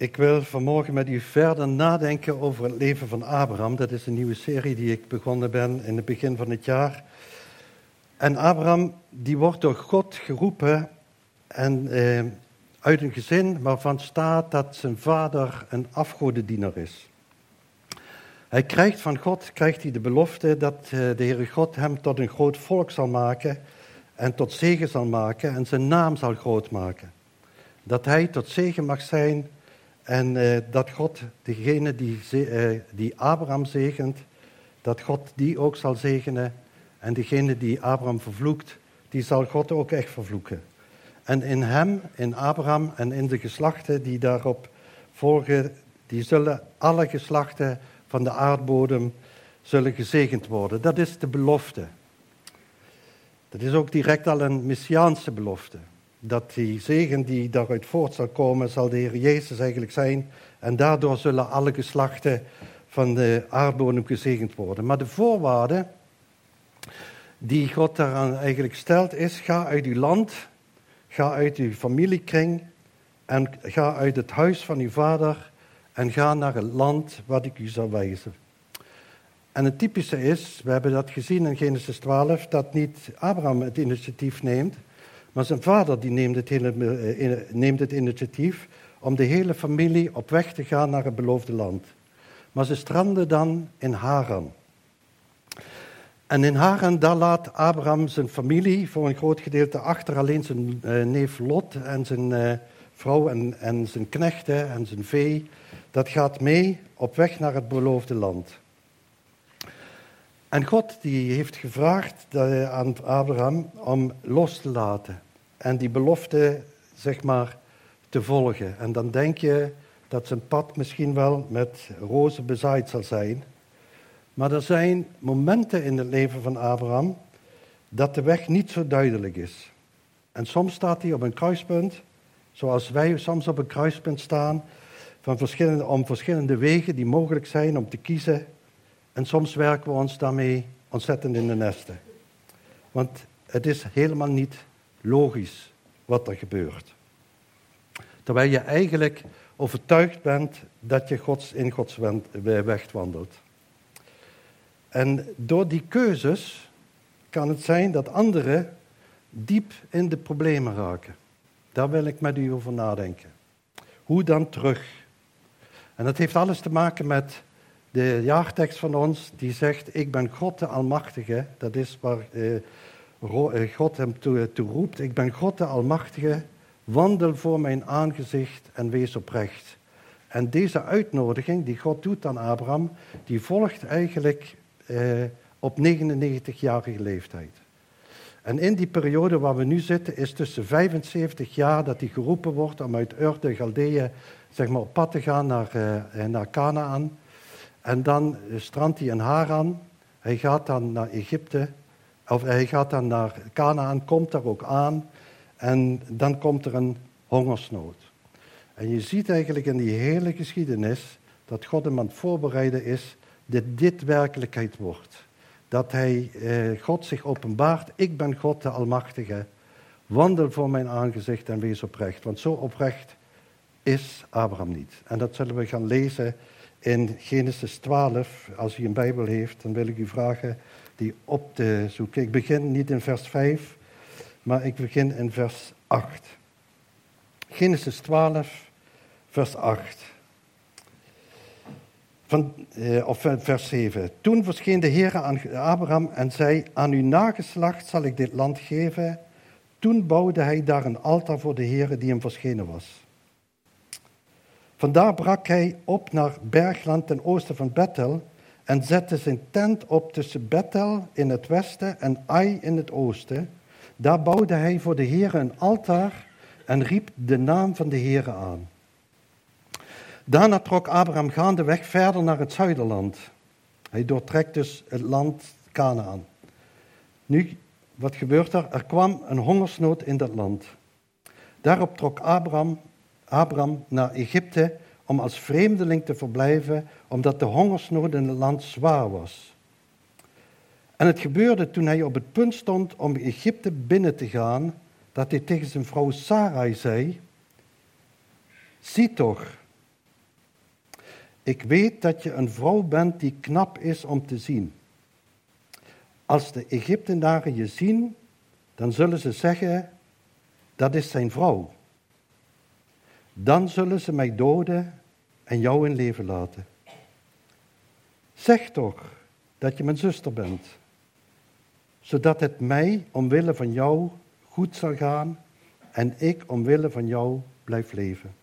Ik wil vanmorgen met u verder nadenken over het leven van Abraham. Dat is een nieuwe serie die ik begonnen ben in het begin van het jaar. En Abraham, die wordt door God geroepen en, eh, uit een gezin waarvan staat dat zijn vader een afgodendiener is. Hij krijgt van God krijgt hij de belofte dat eh, de Heere God hem tot een groot volk zal maken en tot zegen zal maken en zijn naam zal groot maken. Dat hij tot zegen mag zijn en uh, dat God, degene die, uh, die Abraham zegent, dat God die ook zal zegenen. En degene die Abraham vervloekt, die zal God ook echt vervloeken. En in hem, in Abraham en in de geslachten die daarop volgen, die zullen alle geslachten van de aardbodem zullen gezegend worden. Dat is de belofte. Dat is ook direct al een messiaanse belofte dat die zegen die daaruit voort zal komen, zal de Heer Jezus eigenlijk zijn. En daardoor zullen alle geslachten van de aardbodem gezegend worden. Maar de voorwaarde die God daaraan eigenlijk stelt is, ga uit uw land, ga uit uw familiekring en ga uit het huis van uw vader en ga naar het land wat ik u zal wijzen. En het typische is, we hebben dat gezien in Genesis 12, dat niet Abraham het initiatief neemt, maar zijn vader die neemt, het eh, neemt het initiatief om de hele familie op weg te gaan naar het beloofde land. Maar ze stranden dan in Haran. En in Haran, daar laat Abraham zijn familie voor een groot gedeelte achter. Alleen zijn uh, neef Lot en zijn uh, vrouw en, en zijn knechten en zijn vee. Dat gaat mee op weg naar het beloofde land. En God die heeft gevraagd aan Abraham om los te laten en die belofte, zeg maar, te volgen. En dan denk je dat zijn pad misschien wel met rozen bezaaid zal zijn. Maar er zijn momenten in het leven van Abraham dat de weg niet zo duidelijk is. En soms staat hij op een kruispunt, zoals wij soms op een kruispunt staan, van verschillende, om verschillende wegen die mogelijk zijn om te kiezen. En soms werken we ons daarmee ontzettend in de nesten. Want het is helemaal niet logisch wat er gebeurt. Terwijl je eigenlijk overtuigd bent dat je Gods, in Gods weg wandelt. En door die keuzes kan het zijn dat anderen diep in de problemen raken. Daar wil ik met u over nadenken. Hoe dan terug? En dat heeft alles te maken met de jaartekst van ons die zegt, ik ben God de Almachtige. Dat is waar eh, eh, God hem toe, toe roept, ik ben God de Almachtige, wandel voor mijn aangezicht en wees oprecht. En deze uitnodiging die God doet aan Abraham, die volgt eigenlijk eh, op 99-jarige leeftijd. En in die periode waar we nu zitten, is tussen 75 jaar dat hij geroepen wordt om uit Ur de Galdeeën zeg maar, op pad te gaan naar, uh, naar Canaan. En dan strandt hij in Haran. Hij gaat dan naar Egypte. Of hij gaat dan naar Canaan, komt daar ook aan. En dan komt er een hongersnood. En je ziet eigenlijk in die hele geschiedenis dat God hem aan het voorbereiden is dat dit werkelijkheid wordt. Dat hij, eh, God zich openbaart, ik ben God de Almachtige. Wandel voor mijn aangezicht en wees oprecht. Want zo oprecht is Abraham niet. En dat zullen we gaan lezen in Genesis 12. Als u een Bijbel heeft, dan wil ik u vragen die op te zoeken. Ik begin niet in vers 5, maar ik begin in vers 8. Genesis 12, vers 8. Van, eh, of vers 7. Toen verscheen de Heer aan Abraham en zei: Aan uw nageslacht zal ik dit land geven. Toen bouwde hij daar een altaar voor de Heer die hem verschenen was. Vandaar brak hij op naar bergland ten oosten van Bethel en zette zijn tent op tussen Bethel in het westen en Ai in het oosten. Daar bouwde hij voor de Heer een altaar en riep de naam van de Heer aan. Daarna trok Abraham gaandeweg verder naar het zuiderland. Hij doortrekt dus het land Canaan. Nu, wat gebeurt er? Er kwam een hongersnood in dat land. Daarop trok Abraham, Abraham naar Egypte om als vreemdeling te verblijven, omdat de hongersnood in het land zwaar was. En het gebeurde toen hij op het punt stond om Egypte binnen te gaan, dat hij tegen zijn vrouw Sarai zei: Zie toch, Ik weet dat je een vrouw bent die knap is om te zien. Als de Egyptenaren je zien, dan zullen ze zeggen, dat is zijn vrouw. Dan zullen ze mij doden en jou in leven laten. Zeg toch dat je mijn zuster bent, zodat het mij omwille van jou goed zal gaan en ik omwille van jou blijf leven.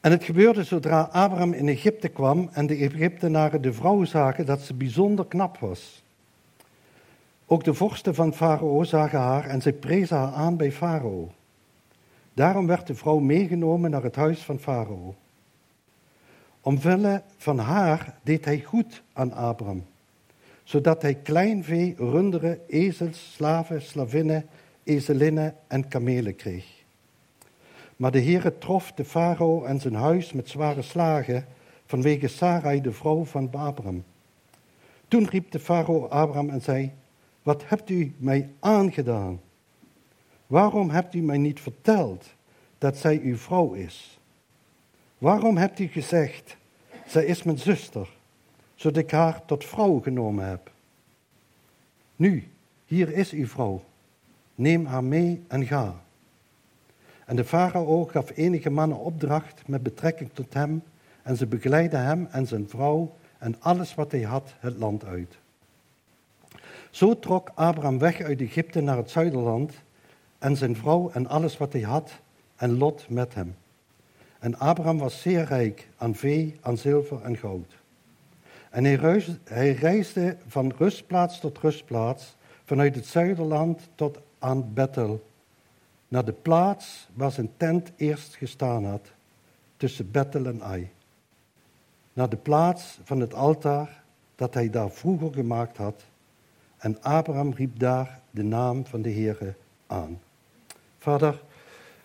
En het gebeurde zodra Abraham in Egypte kwam en de Egyptenaren de vrouw zagen dat ze bijzonder knap was. Ook de vorsten van Farao zagen haar en zij prezen haar aan bij Farao. Daarom werd de vrouw meegenomen naar het huis van Farao. Omwille van haar deed hij goed aan Abraham, zodat hij kleinvee, runderen, ezels, slaven, slavinnen, ezelinnen en kamelen kreeg. Maar de Heere trof de farao en zijn huis met zware slagen vanwege Sarai, de vrouw van Abraham. Toen riep de farao Abraham en zei, wat hebt u mij aangedaan? Waarom hebt u mij niet verteld dat zij uw vrouw is? Waarom hebt u gezegd, zij is mijn zuster, zodat ik haar tot vrouw genomen heb? Nu, hier is uw vrouw. Neem haar mee en ga. En de farao gaf enige mannen opdracht met betrekking tot hem, en ze begeleidden hem en zijn vrouw en alles wat hij had het land uit. Zo trok Abraham weg uit Egypte naar het zuiderland en zijn vrouw en alles wat hij had en Lot met hem. En Abraham was zeer rijk aan vee, aan zilver en goud. En hij reisde, van rustplaats tot rustplaats, vanuit het zuiderland tot aan Bethel, naar de plaats waar zijn tent eerst gestaan had, tussen Bethel en Ai. Naar de plaats van het altaar dat hij daar vroeger gemaakt had en Abraham riep daar de naam van de Heere aan. Vader,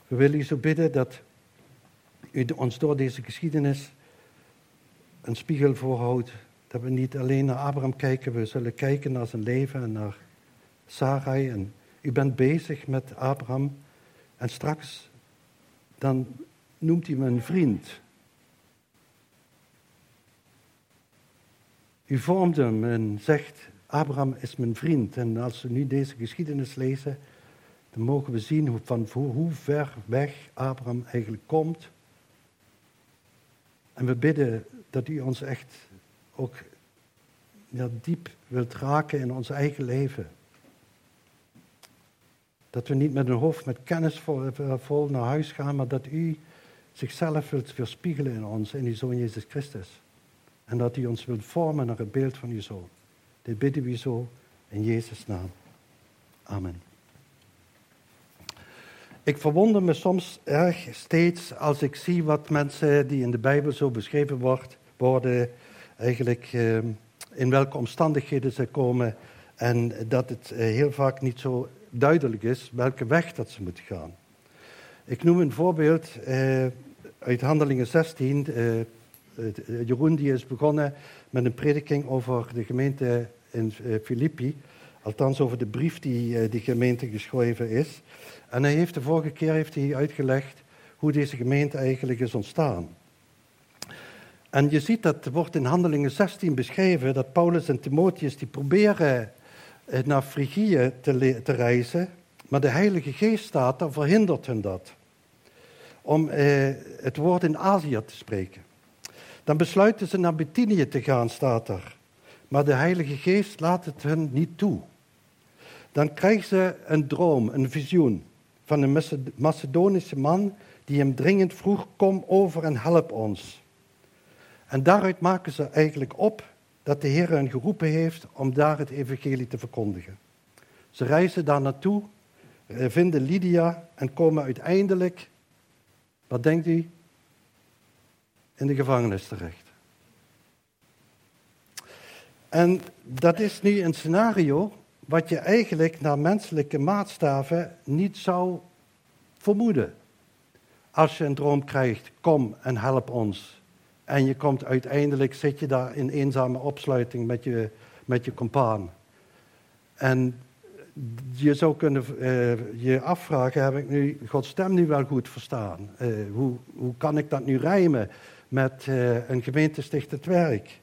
we willen u zo bidden dat u ons door deze geschiedenis een spiegel voorhoudt. Dat we niet alleen naar Abraham kijken, we zullen kijken naar zijn leven en naar Sarai. En u bent bezig met Abraham. En straks, dan noemt hij me een vriend. U vormt hem en zegt, Abraham is mijn vriend. En als we nu deze geschiedenis lezen, dan mogen we zien van hoe ver weg Abraham eigenlijk komt. En we bidden dat u ons echt ook diep wilt raken in ons eigen leven. Dat we niet met een hoofd met kennis vol, vol naar huis gaan, maar dat u zichzelf wilt weerspiegelen in ons, in uw Zoon Jezus Christus. En dat u ons wilt vormen naar het beeld van uw Zoon. Dit bidden we zo in Jezus' naam. Amen. Ik verwonder me soms erg steeds als ik zie wat mensen die in de Bijbel zo beschreven wordt, worden, eigenlijk eh, in welke omstandigheden ze komen en dat het eh, heel vaak niet zo duidelijk is welke weg dat ze moeten gaan. Ik noem een voorbeeld eh, uit Handelingen 16. Eh, Jeroen die is begonnen met een prediking over de gemeente in Filippi. Althans over de brief die eh, die gemeente geschreven is. En hij heeft de vorige keer heeft hij uitgelegd hoe deze gemeente eigenlijk is ontstaan. En je ziet dat wordt in Handelingen 16 beschreven dat Paulus en Timotheus die proberen eh, naar Frigië te, te reizen, maar de Heilige Geest staat daar, verhindert hun dat. Om eh, het woord in Azië te spreken. Dan besluiten ze naar Bithynië te gaan, staat er. Maar de Heilige Geest laat het hun niet toe. Dan krijgen ze een droom, een visioen van een Macedonische man die hem dringend vroeg: Kom over en help ons. En daaruit maken ze eigenlijk op dat de Heer hen geroepen heeft om daar het evangelie te verkondigen. Ze reizen daar naartoe, eh, vinden Lydia en komen uiteindelijk, wat denkt u, in de gevangenis terecht. En dat is nu een scenario wat je eigenlijk naar menselijke maatstaven niet zou vermoeden. Als je een droom krijgt, kom en help ons. En je komt uiteindelijk, zit je daar in eenzame opsluiting met je, met je compaan. En je zou kunnen uh, je afvragen, heb ik nu Gods stem nu wel goed verstaan? Uh, hoe, hoe kan ik dat nu rijmen met uh, een gemeentestichtend werk.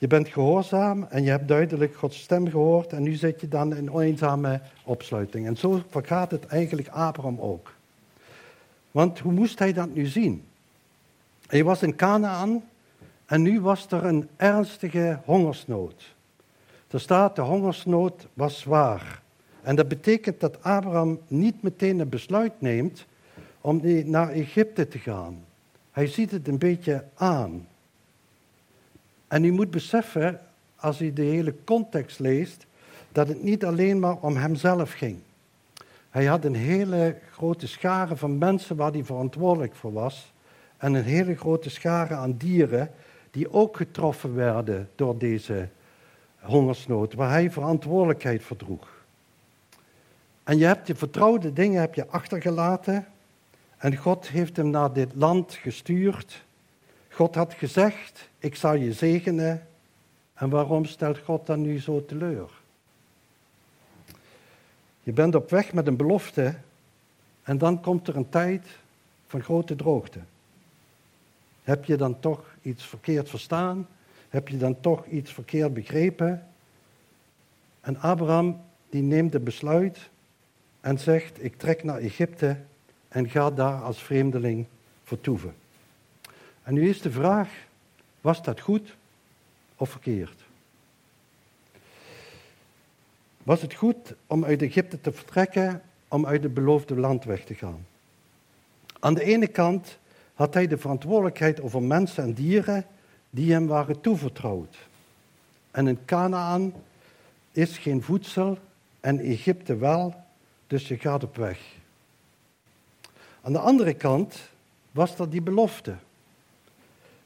Je bent gehoorzaam en je hebt duidelijk Gods stem gehoord en nu zit je dan in eenzame opsluiting. En zo vergaat het eigenlijk Abraham ook. Want hoe moest hij dat nu zien? Hij was in Canaan en nu was er een ernstige hongersnood. Er staat, de hongersnood was zwaar. En dat betekent dat Abraham niet meteen een besluit neemt om naar Egypte te gaan. Hij ziet het een beetje aan. En u moet beseffen, als u de hele context leest, dat het niet alleen maar om hemzelf ging. Hij had een hele grote schare van mensen waar hij verantwoordelijk voor was. En een hele grote schare aan dieren die ook getroffen werden door deze hongersnood, waar hij verantwoordelijkheid voor droeg. En je hebt je vertrouwde dingen heb je achtergelaten en God heeft hem naar dit land gestuurd. God had gezegd, ik zal je zegenen. En waarom stelt God dan nu zo teleur? Je bent op weg met een belofte en dan komt er een tijd van grote droogte. Heb je dan toch iets verkeerd verstaan? Heb je dan toch iets verkeerd begrepen? En Abraham die neemt het besluit en zegt, ik trek naar Egypte en ga daar als vreemdeling vertoeven. En nu is de vraag, was dat goed of verkeerd? Was het goed om uit Egypte te vertrekken, om uit het beloofde land weg te gaan? Aan de ene kant had hij de verantwoordelijkheid over mensen en dieren die hem waren toevertrouwd. En in Canaan is geen voedsel en Egypte wel, dus je gaat op weg. Aan de andere kant was er die belofte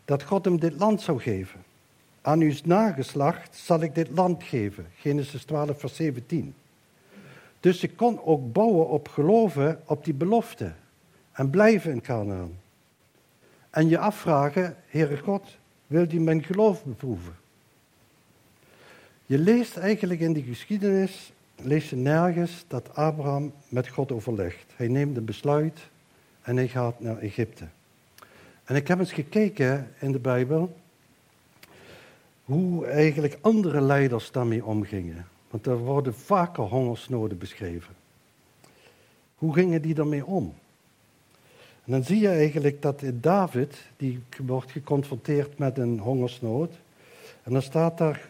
dat God hem dit land zou geven. Aan uw nageslacht zal ik dit land geven. Genesis 12, vers 17. Dus je kon ook bouwen op geloven op die belofte en blijven in Canaan. En je afvragen, Heere God, wil u mijn geloof beproeven? Je leest eigenlijk in die geschiedenis, lees je nergens dat Abraham met God overlegt. Hij neemt een besluit en hij gaat naar Egypte. En ik heb eens gekeken in de Bijbel hoe eigenlijk andere leiders daarmee omgingen. Want er worden vaker hongersnoden beschreven. Hoe gingen die daarmee om? En dan zie je eigenlijk dat David, die wordt geconfronteerd met een hongersnood. En dan staat daar,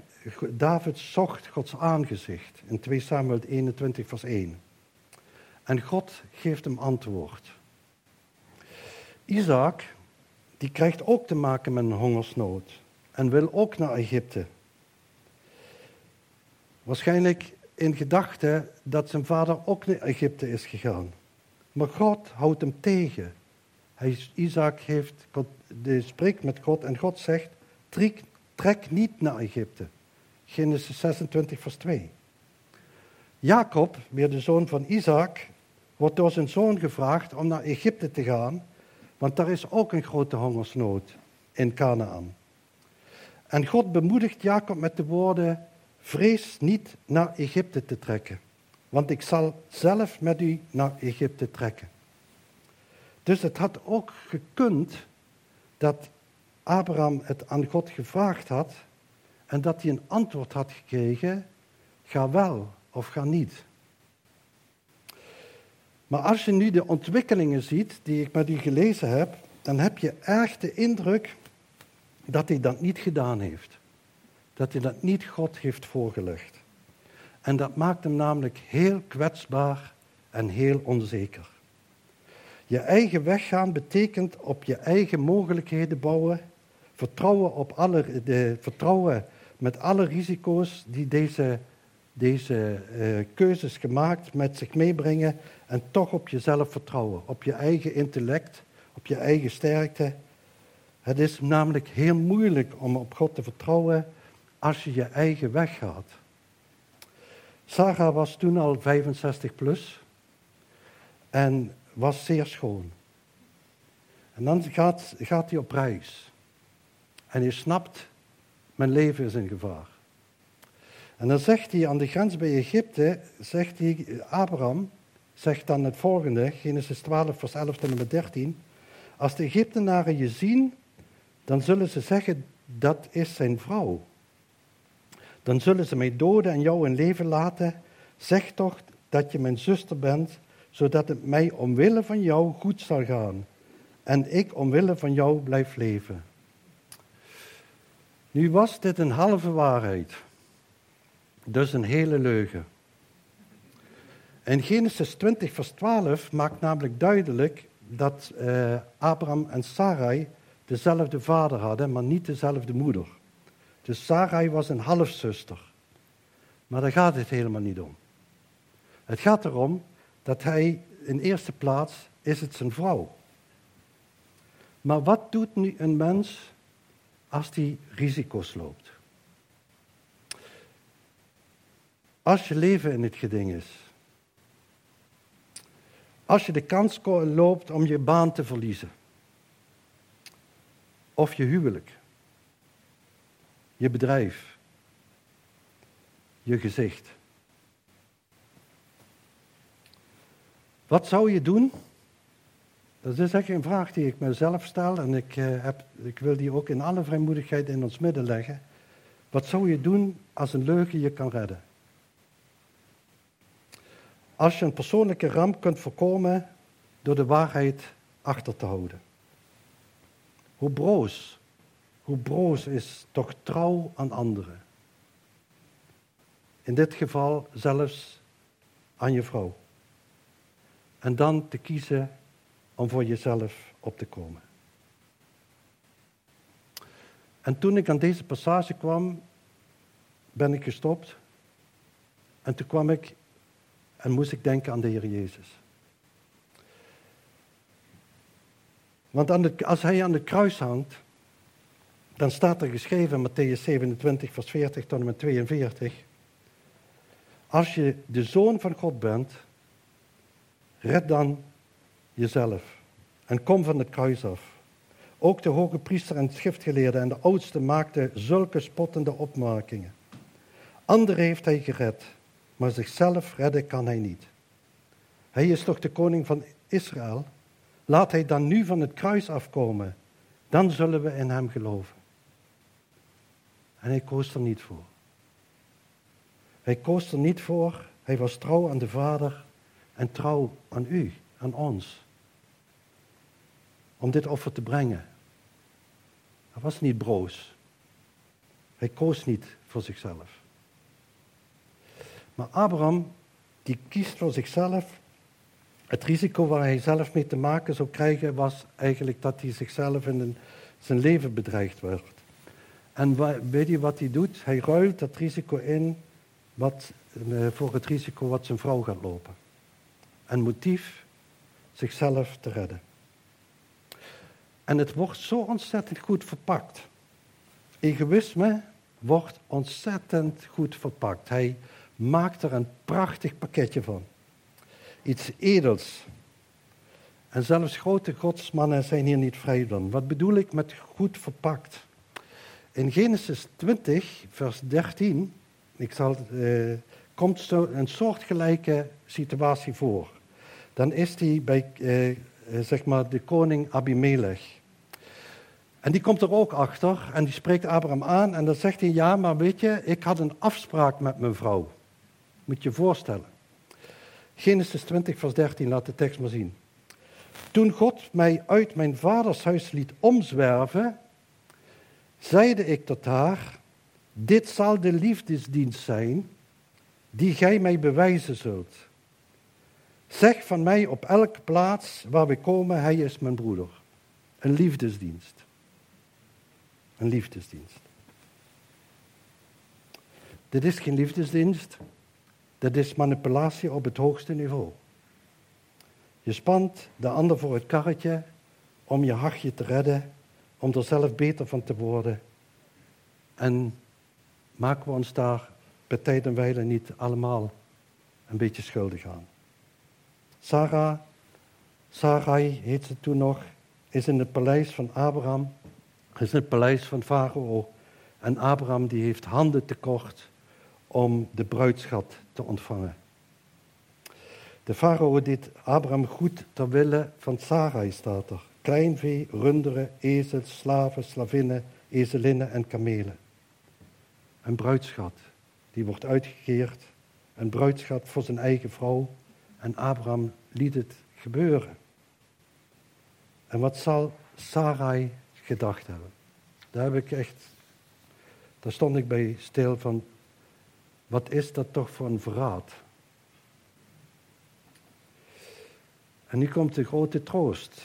David zocht Gods aangezicht in 2 Samuel 21 vers 1. En God geeft hem antwoord. Isaac, die krijgt ook te maken met een hongersnood en wil ook naar Egypte. Waarschijnlijk in gedachte dat zijn vader ook naar Egypte is gegaan. Maar God houdt hem tegen. Hij, Isaac heeft, spreekt met God en God zegt, trek, trek niet naar Egypte. Genesis 26, vers 2. Jacob, weer de zoon van Isaac, wordt door zijn zoon gevraagd om naar Egypte te gaan want daar is ook een grote hongersnood in Canaan. En God bemoedigt Jacob met de woorden: Vrees niet naar Egypte te trekken, want ik zal zelf met u naar Egypte trekken. Dus het had ook gekund dat Abraham het aan God gevraagd had en dat hij een antwoord had gekregen: ga wel of ga niet. Maar als je nu de ontwikkelingen ziet die ik met u gelezen heb, dan heb je erg de indruk dat hij dat niet gedaan heeft. Dat hij dat niet God heeft voorgelegd. En dat maakt hem namelijk heel kwetsbaar en heel onzeker. Je eigen weg gaan betekent op je eigen mogelijkheden bouwen, vertrouwen, op alle, de, vertrouwen met alle risico's die deze, deze uh, keuzes gemaakt met zich meebrengen en toch op jezelf vertrouwen, op je eigen intellect, op je eigen sterkte. Het is namelijk heel moeilijk om op God te vertrouwen als je je eigen weg gaat. Sarah was toen al 65 plus en was zeer schoon. En dan gaat, gaat hij op reis. En hij snapt, mijn leven is in gevaar. En dan zegt hij aan de grens bij Egypte, zegt hij, Abraham, zegt dan het volgende, Genesis 12, vers 11 tot en met 13. Als de Egyptenaren je zien, dan zullen ze zeggen, dat is zijn vrouw. Dan zullen ze mij doden en jou in leven laten. Zeg toch dat je mijn zuster bent, zodat het mij omwille van jou goed zal gaan. En ik omwille van jou blijf leven. Nu was dit een halve waarheid. Dus een hele leugen. En Genesis 20, vers 12 maakt namelijk duidelijk dat uh, Abraham en Sarai dezelfde vader hadden, maar niet dezelfde moeder. Dus Sarai was een halfzuster. Maar daar gaat het helemaal niet om. Het gaat erom dat hij in eerste plaats is het zijn vrouw. Maar wat doet nu een mens als die risico's loopt? Als je leven in het geding is. Als je de kans loopt om je baan te verliezen. Of je huwelijk. Je bedrijf. Je gezicht. Wat zou je doen? Dat is echt een vraag die ik mezelf stel en ik, uh, heb, ik wil die ook in alle vrijmoedigheid in ons midden leggen. Wat zou je doen als een leugen je kan redden? Als je een persoonlijke ramp kunt voorkomen door de waarheid achter te houden. Hoe broos, hoe broos is toch trouw aan anderen. In dit geval zelfs aan je vrouw. En dan te kiezen om voor jezelf op te komen. En toen ik aan deze passage kwam, ben ik gestopt. En toen kwam ik en moest ik denken aan de Heer Jezus. Want als hij aan de kruis hangt, dan staat er geschreven in Matthäus 27, vers 40 tot en met 42. Als je de zoon van God bent, red dan jezelf en kom van het kruis af. Ook de hoge priester en schriftgeleerde en de oudste maakten zulke spottende opmerkingen. Anderen heeft hij gered, maar zichzelf redden kan hij niet. Hij is toch de koning van Israël? Laat hij dan nu van het kruis afkomen, dan zullen we in hem geloven. En hij koos er niet voor. Hij koos er niet voor, hij was trouw aan de Vader en trouw aan u, aan ons. Om dit offer te brengen. Hij was niet broos. Hij koos niet voor zichzelf. Maar Abraham, die kiest voor zichzelf. Het risico waar hij zelf mee te maken zou krijgen, was eigenlijk dat hij zichzelf in zijn leven bedreigd werd. En weet je wat hij doet? Hij ruilt dat risico in wat, eh, voor het risico wat zijn vrouw gaat lopen. Een motief zichzelf te redden. En het wordt zo ontzettend goed verpakt. Egoïsme wordt ontzettend goed verpakt. Hij maakt er een prachtig pakketje van. Iets edels. En zelfs grote godsmannen zijn hier niet vrij van. Wat bedoel ik met goed verpakt? In Genesis 20, vers 13, ik zal, uh, komt zo een soortgelijke situatie voor. Dan is hij bij uh, zeg maar de koning Abimelech. En die komt er ook achter en die spreekt Abraham aan en dan zegt hij, ja, maar weet je, ik had een afspraak met mijn vrouw. Moet je voorstellen. Genesis 20, vers 13, laat de tekst maar zien. Toen God mij uit mijn vaders huis liet omzwerven, zeide ik tot haar, dit zal de liefdesdienst zijn die gij mij bewijzen zult. Zeg van mij op elke plaats waar we komen, hij is mijn broeder. Een liefdesdienst. Een liefdesdienst. Dit is geen liefdesdienst, dat is manipulatie op het hoogste niveau. Je spant de ander voor het karretje om je hachje te redden, om er zelf beter van te worden. En maken we ons daar bij tijd en wijle niet allemaal een beetje schuldig aan. Sarah, Sarai heet ze toen nog, is in het paleis van Abraham, is in het paleis van Farao. En Abraham die heeft handen tekort om de bruidschat te ontvangen. De farao deed Abraham goed ter wille van Sarai, staat er. kleinvee, runderen, ezels, slaven, slavinnen, ezelinnen en kamelen. Een bruidschat, die wordt uitgekeerd. Een bruidschat voor zijn eigen vrouw. En Abraham liet het gebeuren. En wat zal Sarai gedacht hebben? Daar heb ik echt, daar stond ik bij stil van, wat is dat toch voor een verraad? En nu komt de grote troost.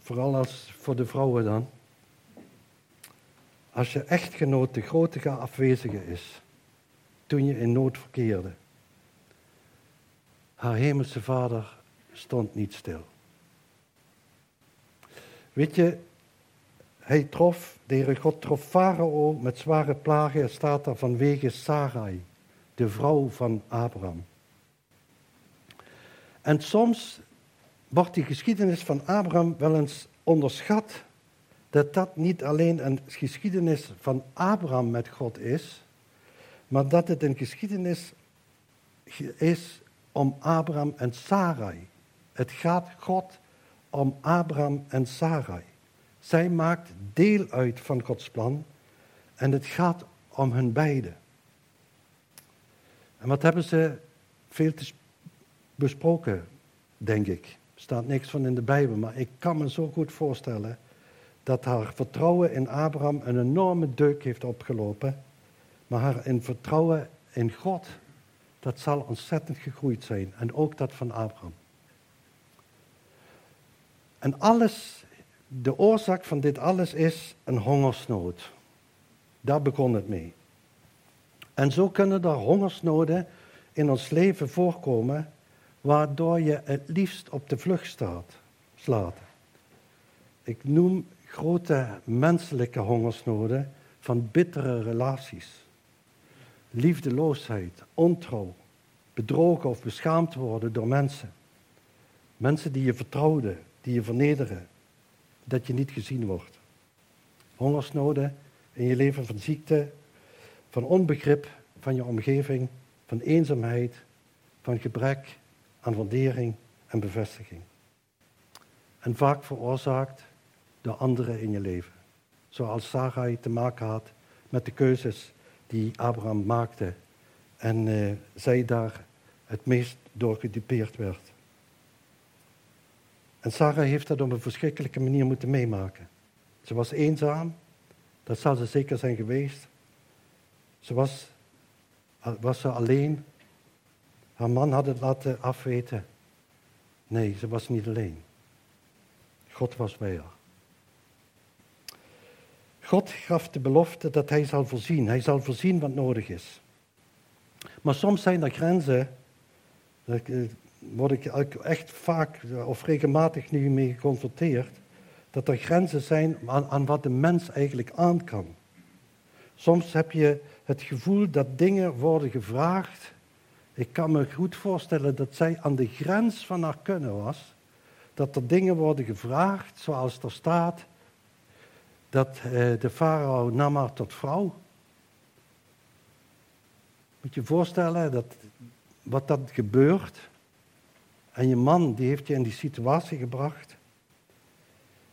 Vooral als voor de vrouwen dan. Als je echtgenoot de grote afwezige is, toen je in nood verkeerde. Haar hemelse vader stond niet stil. Weet je, hij trof, de Heere God trof Farao met zware plagen, er staat daar vanwege Sarai, de vrouw van Abraham. En soms wordt die geschiedenis van Abraham wel eens onderschat, dat dat niet alleen een geschiedenis van Abraham met God is, maar dat het een geschiedenis is om Abraham en Sarai. Het gaat God om Abraham en Sarai. Zij maakt deel uit van Gods plan en het gaat om hun beiden. En wat hebben ze veel besproken, denk ik. Er staat niks van in de Bijbel, maar ik kan me zo goed voorstellen dat haar vertrouwen in Abraham een enorme deuk heeft opgelopen. Maar haar in vertrouwen in God, dat zal ontzettend gegroeid zijn. En ook dat van Abraham. En alles, de oorzaak van dit alles is een hongersnood. Daar begon het mee. En zo kunnen er hongersnoden in ons leven voorkomen, waardoor je het liefst op de vlucht staat, slaat. Ik noem grote menselijke hongersnoden van bittere relaties. Liefdeloosheid, ontrouw, bedrogen of beschaamd worden door mensen. Mensen die je vertrouwden, die je vernederen, dat je niet gezien wordt. Hongersnoden in je leven van ziekte, van onbegrip van je omgeving, van eenzaamheid, van gebrek aan waardering en bevestiging. En vaak veroorzaakt door anderen in je leven. Zoals Sarai te maken had met de keuzes die Abraham maakte en uh, zij daar het meest door gedupeerd werd. En Sarah heeft dat op een verschrikkelijke manier moeten meemaken. Ze was eenzaam, dat zal ze zeker zijn geweest. Ze was, was ze alleen. Haar man had het laten afweten. Nee, ze was niet alleen. God was bij haar. God gaf de belofte dat hij zal voorzien. Hij zal voorzien wat nodig is. Maar soms zijn er grenzen, eh, word ik echt vaak of regelmatig nu mee geconfronteerd, dat er grenzen zijn aan, aan wat de mens eigenlijk aan kan. Soms heb je het gevoel dat dingen worden gevraagd. Ik kan me goed voorstellen dat zij aan de grens van haar kunnen was. Dat er dingen worden gevraagd, zoals er staat, dat eh, de farao nam haar tot vrouw. Moet je je voorstellen dat, wat dat gebeurt. En je man die heeft je in die situatie gebracht.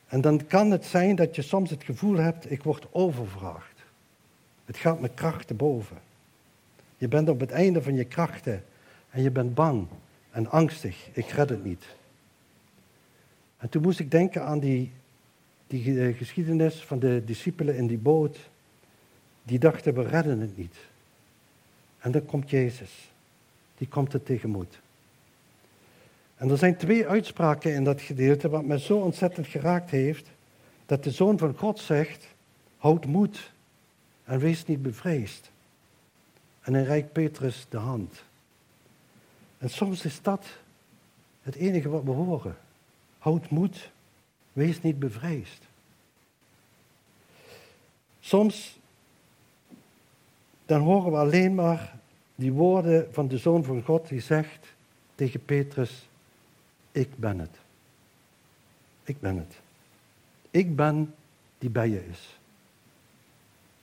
En dan kan het zijn dat je soms het gevoel hebt, ik word overvraagd. Het gaat met krachten boven. Je bent op het einde van je krachten en je bent bang en angstig. Ik red het niet. En toen moest ik denken aan die die eh, geschiedenis van de discipelen in die boot, die dachten we redden het niet. En dan komt Jezus, die komt het tegemoet. En er zijn twee uitspraken in dat gedeelte wat mij zo ontzettend geraakt heeft, dat de Zoon van God zegt, houd moed en wees niet bevreesd. En hij reikt Petrus de hand. En soms is dat het enige wat we horen. Houd moed Wees niet bevreesd. Soms dan horen we alleen maar die woorden van de Zoon van God die zegt tegen Petrus, ik ben het. Ik ben het. Ik ben die bij je is.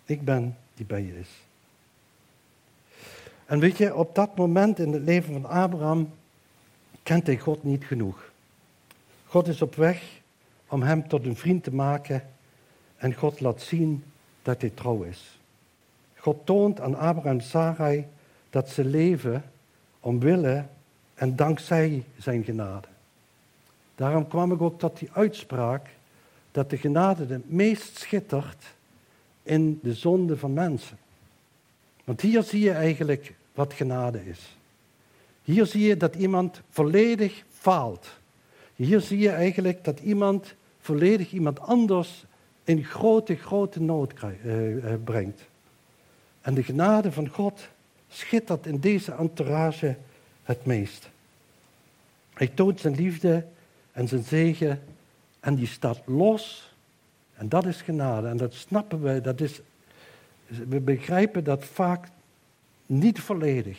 Ik ben die bij je is. En weet je, op dat moment in het leven van Abraham kent hij God niet genoeg. God is op weg om hem tot een vriend te maken en God laat zien dat hij trouw is. God toont aan Abraham en Sarai dat ze leven omwille en dankzij zijn genade. Daarom kwam ik ook tot die uitspraak dat de genade het meest schittert in de zonde van mensen. Want hier zie je eigenlijk wat genade is. Hier zie je dat iemand volledig faalt. Hier zie je eigenlijk dat iemand volledig iemand anders in grote, grote nood eh, eh, brengt. En de genade van God schittert in deze entourage het meest. Hij toont zijn liefde en zijn zegen en die staat los. En dat is genade. En dat snappen we, dat is, we begrijpen dat vaak niet volledig.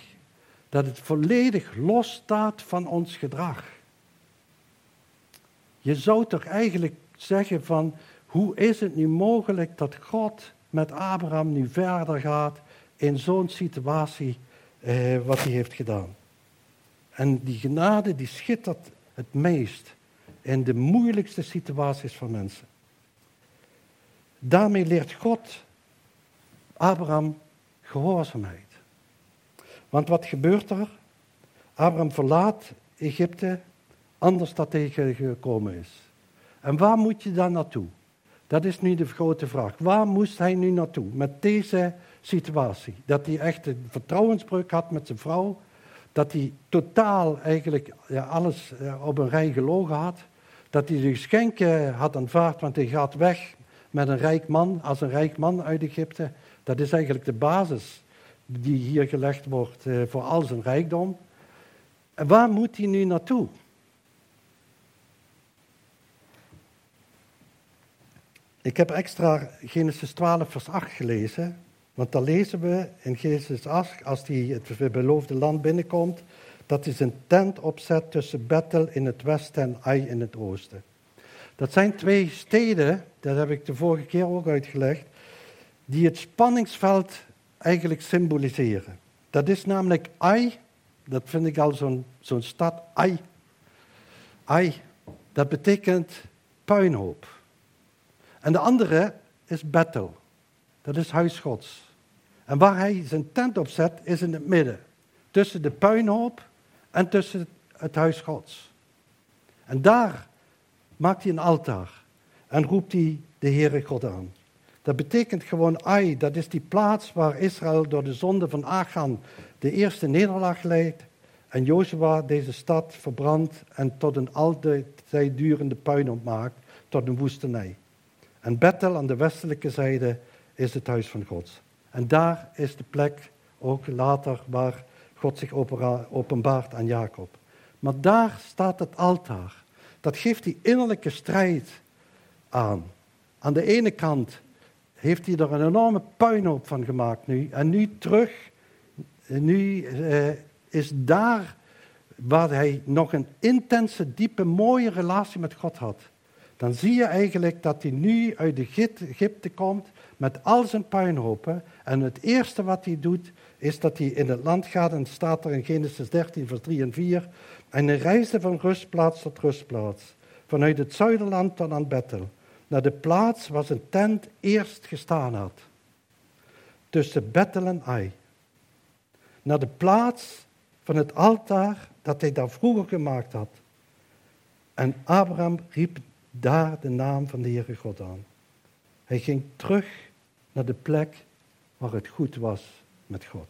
Dat het volledig los staat van ons gedrag. Je zou toch eigenlijk zeggen van, hoe is het nu mogelijk dat God met Abraham nu verder gaat in zo'n situatie eh, wat hij heeft gedaan? En die genade die schittert het meest in de moeilijkste situaties van mensen. Daarmee leert God Abraham gehoorzaamheid. Want wat gebeurt er? Abraham verlaat Egypte anders dan tegen gekomen is. En waar moet je dan naartoe? Dat is nu de grote vraag. Waar moest hij nu naartoe met deze situatie? Dat hij echt een vertrouwensbreuk had met zijn vrouw. Dat hij totaal eigenlijk ja, alles op een rij gelogen had. Dat hij de geschenken had aanvaard, want hij gaat weg met een rijk man, als een rijk man uit Egypte. Dat is eigenlijk de basis die hier gelegd wordt eh, voor al zijn rijkdom. En waar moet hij nu naartoe? Ik heb extra Genesis 12, vers 8 gelezen. Want dan lezen we in Genesis 8, als hij het beloofde land binnenkomt, dat hij zijn tent opzet tussen Bethel in het westen en Ai in het oosten. Dat zijn twee steden, dat heb ik de vorige keer ook uitgelegd, die het spanningsveld eigenlijk symboliseren. Dat is namelijk Ai, dat vind ik al zo'n zo'n stad, Ai. Ai, dat betekent puinhoop. En de andere is Bethel, dat is huis. En waar hij zijn tent op zet, is in het midden. Tussen de puinhoop en tussen het huis Gods. En daar maakt hij een altaar en roept hij de Heere God aan. Dat betekent gewoon Ai, dat is die plaats waar Israël door de zonde van Achan de eerste nederlaag leidt. En Jozua deze stad verbrandt en tot een altijd durende puinhoop maakt, tot een woestenij. En Bethel aan de westelijke zijde is het huis van God. En daar is de plek ook later waar God zich openbaart aan Jacob. Maar daar staat het altaar. Dat geeft die innerlijke strijd aan. Aan de ene kant heeft hij er een enorme puinhoop van gemaakt nu. En nu terug, nu eh, is daar waar hij nog een intense, diepe, mooie relatie met God had. Dan zie je eigenlijk dat hij nu uit Egypte komt met al zijn puinhopen. En het eerste wat hij doet, is dat hij in het land gaat, en staat er in Genesis 13, vers 3 en 4. En hij reisde van rustplaats tot rustplaats, vanuit het zuiderland tot aan Bethel, naar de plaats waar zijn tent eerst gestaan had, tussen Bethel en Ai. Naar de plaats van het altaar dat hij daar vroeger gemaakt had. En Abraham riep daar de naam van de Heere God aan. Hij ging terug naar de plek waar het goed was met God.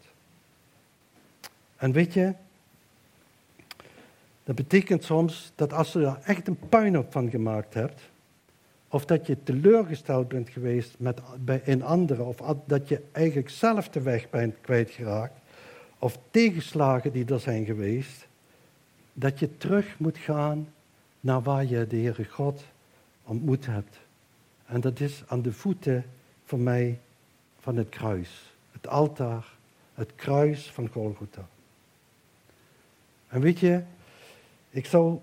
En weet je, dat betekent soms dat als je er echt een puinhoop van gemaakt hebt, of dat je teleurgesteld bent geweest met, bij, in anderen, of dat je eigenlijk zelf de weg bent kwijtgeraakt, of tegenslagen die er zijn geweest, dat je terug moet gaan naar waar je de Heere God ontmoet hebt. En dat is aan de voeten van mij van het kruis. Het altaar, het kruis van Golgotha. En weet je, ik zou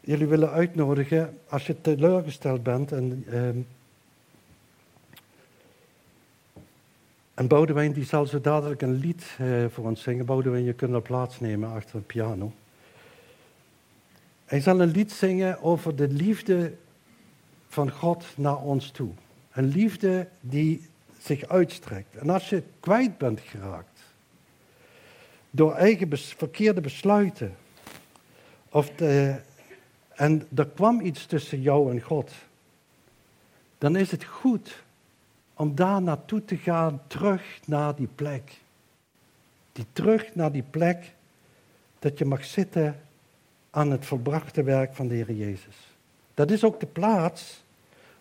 jullie willen uitnodigen, als je teleurgesteld bent en, uh, en Boudewijn die zal zo dadelijk een lied uh, voor ons zingen. Boudewijn, je kunt plaatsnemen achter de piano. Hij zal een lied zingen over de liefde van God naar ons toe. Een liefde die zich uitstrekt. En als je kwijt bent geraakt door eigen verkeerde besluiten, of de, en er kwam iets tussen jou en God, dan is het goed om daar naartoe te gaan, terug naar die plek. Die terug naar die plek dat je mag zitten aan het volbrachte werk van de Heer Jezus. Dat is ook de plaats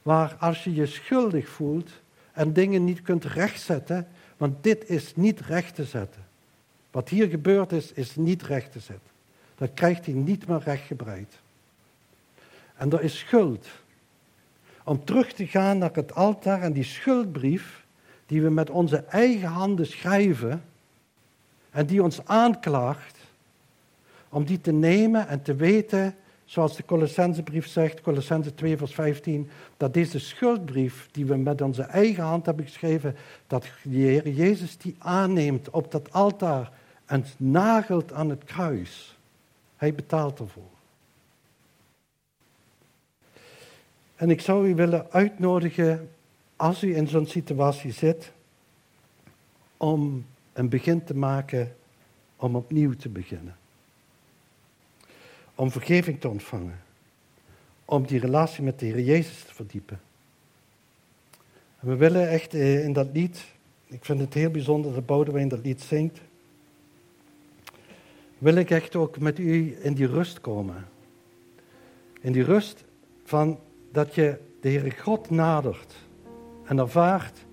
waar als je je schuldig voelt en dingen niet kunt rechtzetten, want dit is niet recht te zetten. Wat hier gebeurd is, is niet recht te zetten. Dat krijgt hij niet meer rechtgebreid. En er is schuld. Om terug te gaan naar het altaar en die schuldbrief die we met onze eigen handen schrijven en die ons aanklaagt, om die te nemen en te weten, zoals de Colossensebrief zegt, Colossense 2 vers 15, dat deze schuldbrief die we met onze eigen hand hebben geschreven, dat de Heer Jezus die aanneemt op dat altaar en nagelt aan het kruis. Hij betaalt ervoor. En ik zou u willen uitnodigen, als u in zo'n situatie zit, om een begin te maken om opnieuw te beginnen. Om vergeving te ontvangen. Om die relatie met de Heer Jezus te verdiepen. En we willen echt eh, in dat lied, ik vind het heel bijzonder dat Boudewijn dat lied zingt, wil ik echt ook met u in die rust komen. In die rust van dat je de Heere God nadert en ervaart,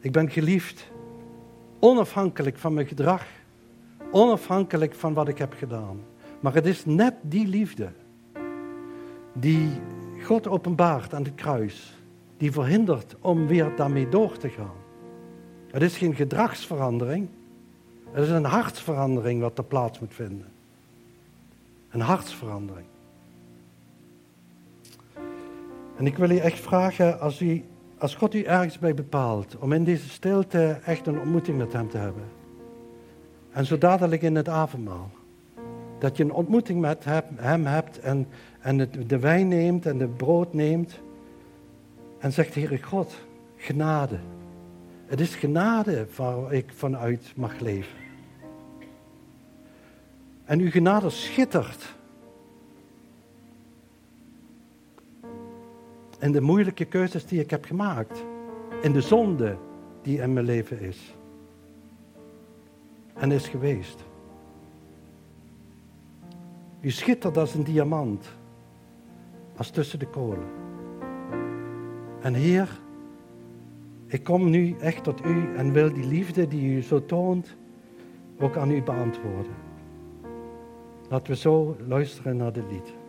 ik ben geliefd, onafhankelijk van mijn gedrag, onafhankelijk van wat ik heb gedaan. Maar het is net die liefde die God openbaart aan het kruis, die verhindert om weer daarmee door te gaan. Het is geen gedragsverandering, het is een hartsverandering wat er plaats moet vinden. Een hartsverandering. En ik wil u echt vragen, als, u, als God u ergens bij bepaalt, om in deze stilte echt een ontmoeting met Hem te hebben. En zo dadelijk in het avondmaal. Dat je een ontmoeting met Hem hebt en, en het, de wijn neemt en het brood neemt. En zegt, Heere God, genade. Het is genade waar ik vanuit mag leven. En uw genade schittert in de moeilijke keuzes die ik heb gemaakt. In de zonde die in mijn leven is. En is geweest. U schittert als een diamant. Als tussen de kolen. En Heer, ik kom nu echt tot u en wil die liefde die u zo toont ook aan u beantwoorden. Laten we zo luisteren naar dit lied.